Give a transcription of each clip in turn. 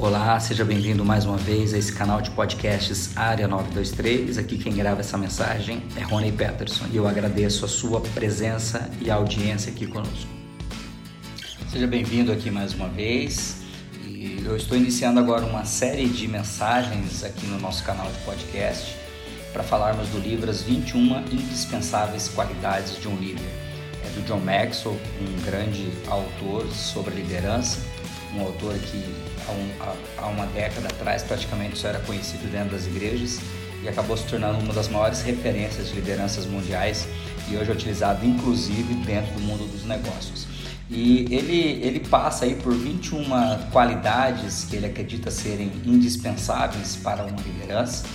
Olá, seja bem-vindo mais uma vez a esse canal de podcasts Área 923. Aqui quem grava essa mensagem é Rony Peterson e eu agradeço a sua presença e audiência aqui conosco. Seja bem-vindo aqui mais uma vez. E eu estou iniciando agora uma série de mensagens aqui no nosso canal de podcast para falarmos do livro As 21 Indispensáveis Qualidades de um Líder. É do John Maxwell, um grande autor sobre liderança, um autor que há, um, há, uma década atrás praticamente só era conhecido dentro das igrejas e acabou se tornando uma das maiores referências de lideranças mundiais e hoje é utilizado inclusive dentro do mundo dos negócios. E ele, ele passa aí por 21 qualidades que ele acredita serem indispensáveis para uma liderança.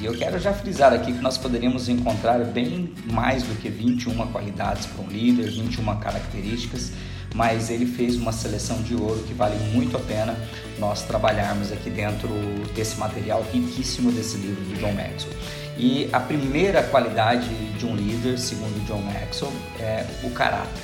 E eu quero já frisar aqui que nós poderíamos encontrar bem mais do que 21 qualidades para um líder, 21 características, mas ele fez uma seleção de ouro que vale muito a pena nós trabalharmos aqui dentro desse material riquíssimo desse livro do John Maxwell. E a primeira qualidade de um líder, segundo John Maxwell, é o caráter,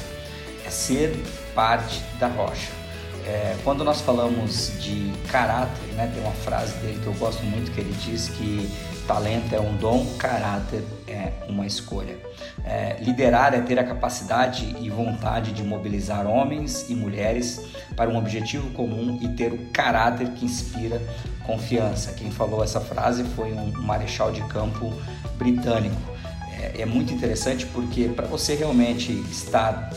é ser parte da rocha. É, quando nós falamos de caráter, né, tem uma frase dele que eu gosto muito que ele diz que Talento é um dom, caráter é uma escolha. É, liderar é ter a capacidade e vontade de mobilizar homens e mulheres para um objetivo comum e ter o caráter que inspira confiança. Quem falou essa frase foi um marechal de campo britânico. É, é muito interessante porque para você realmente estar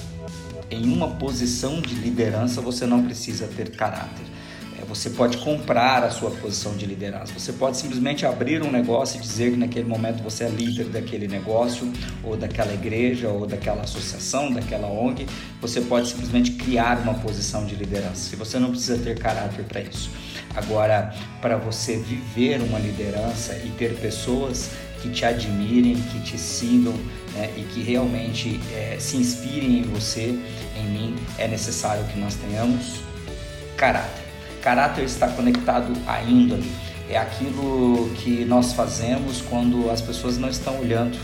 em uma posição de liderança, você não precisa ter caráter você pode comprar a sua posição de liderança. Você pode simplesmente abrir um negócio e dizer que naquele momento você é líder daquele negócio, ou daquela igreja, ou daquela associação, daquela ONG. Você pode simplesmente criar uma posição de liderança. Se você não precisa ter caráter para isso. Agora, para você viver uma liderança e ter pessoas que te admirem, que te sigam né, e que realmente é, se inspirem em você, em mim, é necessário que nós tenhamos caráter. Caráter está conectado à índole. É aquilo que nós fazemos quando as pessoas não estão olhando.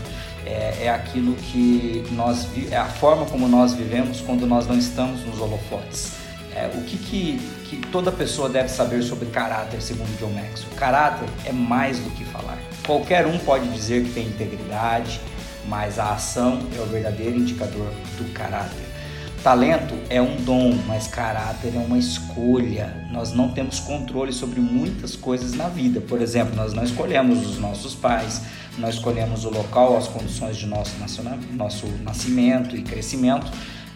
É, é aquilo que nós é a forma como nós vivemos quando nós não estamos nos holofotes. É, o que, que, que toda pessoa deve saber sobre caráter, segundo John Maxwell? Caráter é mais do que falar. Qualquer um pode dizer que tem integridade, mas a ação é o verdadeiro indicador do caráter. Talento é um dom, mas caráter é uma escolha. Nós não temos controle sobre muitas coisas na vida. Por exemplo, nós não escolhemos os nossos pais, nós escolhemos o local, as condições de nosso, nosso nascimento e crescimento.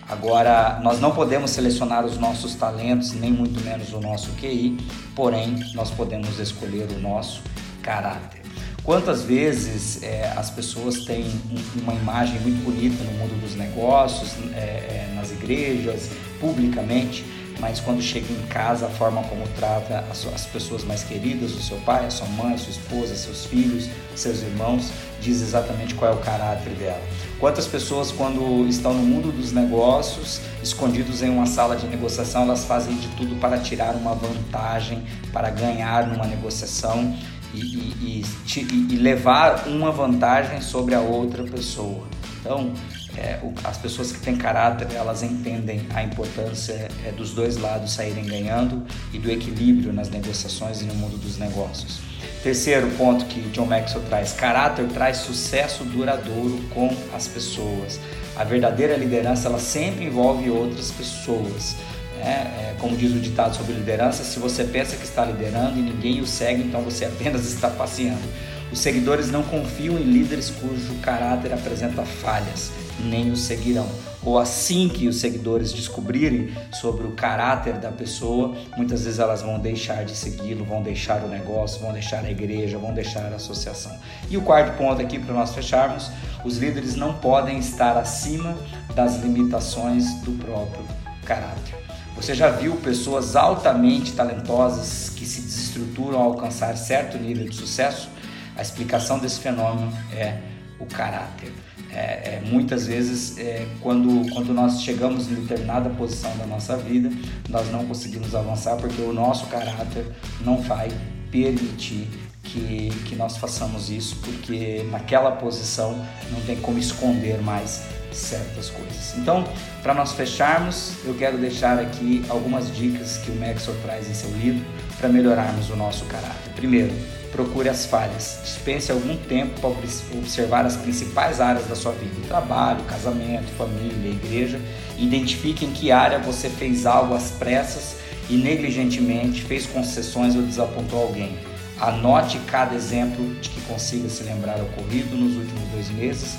Agora, nós não podemos selecionar os nossos talentos, nem muito menos o nosso QI, porém, nós podemos escolher o nosso caráter. Quantas vezes é, as pessoas têm um, uma imagem muito bonita no mundo dos negócios, é, é, nas igrejas, publicamente, mas quando chega em casa, a forma como trata as, as, pessoas mais queridas, o seu pai, a sua mãe, a sua esposa, seus filhos, seus irmãos, diz exatamente qual é o caráter dela. Quantas pessoas, quando estão no mundo dos negócios, escondidos em uma sala de negociação, elas fazem de tudo para tirar uma vantagem, para ganhar numa negociação e, e, e, e levar uma vantagem sobre a outra pessoa. Então, é, o, as pessoas que têm caráter, elas entendem a importância é, dos dois lados saírem ganhando e do equilíbrio nas negociações e no mundo dos negócios. Terceiro ponto que John Maxwell traz: caráter traz sucesso duradouro com as pessoas. A verdadeira liderança ela sempre envolve outras pessoas. Né? É, como diz o ditado sobre liderança, se você pensa que está liderando e ninguém o segue, então você apenas está passeando. Os seguidores não confiam em líderes cujo caráter apresenta falhas, nem os seguirão. Ou assim que os seguidores descobrirem sobre o caráter da pessoa, muitas vezes elas vão deixar de segui-lo, vão deixar o negócio, vão deixar a igreja, vão deixar a associação. E o quarto ponto aqui para nós fecharmos: os líderes não podem estar acima das limitações do próprio caráter. Você já viu pessoas altamente talentosas que se desestruturam ao alcançar certo nível de sucesso? A explicação desse fenômeno é o caráter. É, é, muitas vezes, é, quando, quando nós chegamos em determinada posição da nossa vida, nós não conseguimos avançar porque o nosso caráter não vai permitir que, que nós façamos isso, porque naquela posição não tem como esconder mais certas coisas. Então, para nós fecharmos, eu quero deixar aqui algumas dicas que o Maxwell traz em seu livro para melhorarmos o nosso caráter. Primeiro, procure as falhas. Dispense algum tempo para observar as principais áreas da sua vida: trabalho, casamento, família, igreja. Identifique em que área você fez algo às pressas e negligentemente, fez concessões ou desapontou alguém. Anote cada exemplo de que consiga se lembrar ocorrido nos últimos dois meses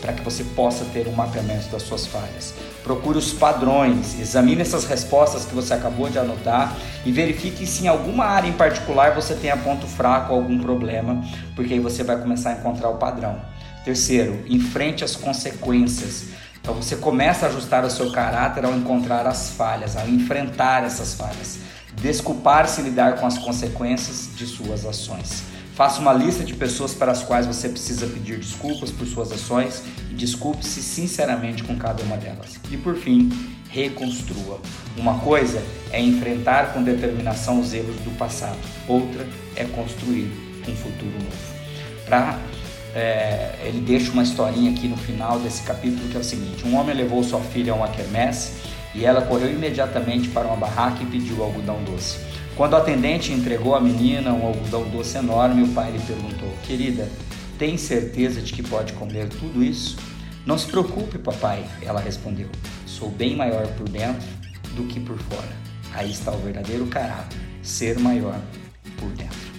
para que você possa ter um mapeamento das suas falhas. Procure os padrões, examine essas respostas que você acabou de anotar e verifique se em alguma área em particular você tem a ponto fraco ou algum problema, porque aí você vai começar a encontrar o padrão. Terceiro, enfrente as consequências. Então você começa a ajustar o seu caráter ao encontrar as falhas, ao enfrentar essas falhas. Desculpar-se e lidar com as consequências de suas ações. Faça uma lista de pessoas para as quais você precisa pedir desculpas por suas ações e desculpe-se sinceramente com cada uma delas. E por fim, reconstrua. Uma coisa é enfrentar com determinação os erros do passado, outra é construir um futuro novo. Pra, é, ele deixa uma historinha aqui no final desse capítulo que é o seguinte: um homem levou sua filha a uma quermesse e ela correu imediatamente para uma barraca e pediu algodão doce. Quando o atendente entregou à menina um algodão doce enorme, o pai lhe perguntou: Querida, tem certeza de que pode comer tudo isso? Não se preocupe, papai, ela respondeu. Sou bem maior por dentro do que por fora. Aí está o verdadeiro caráter, ser maior por dentro.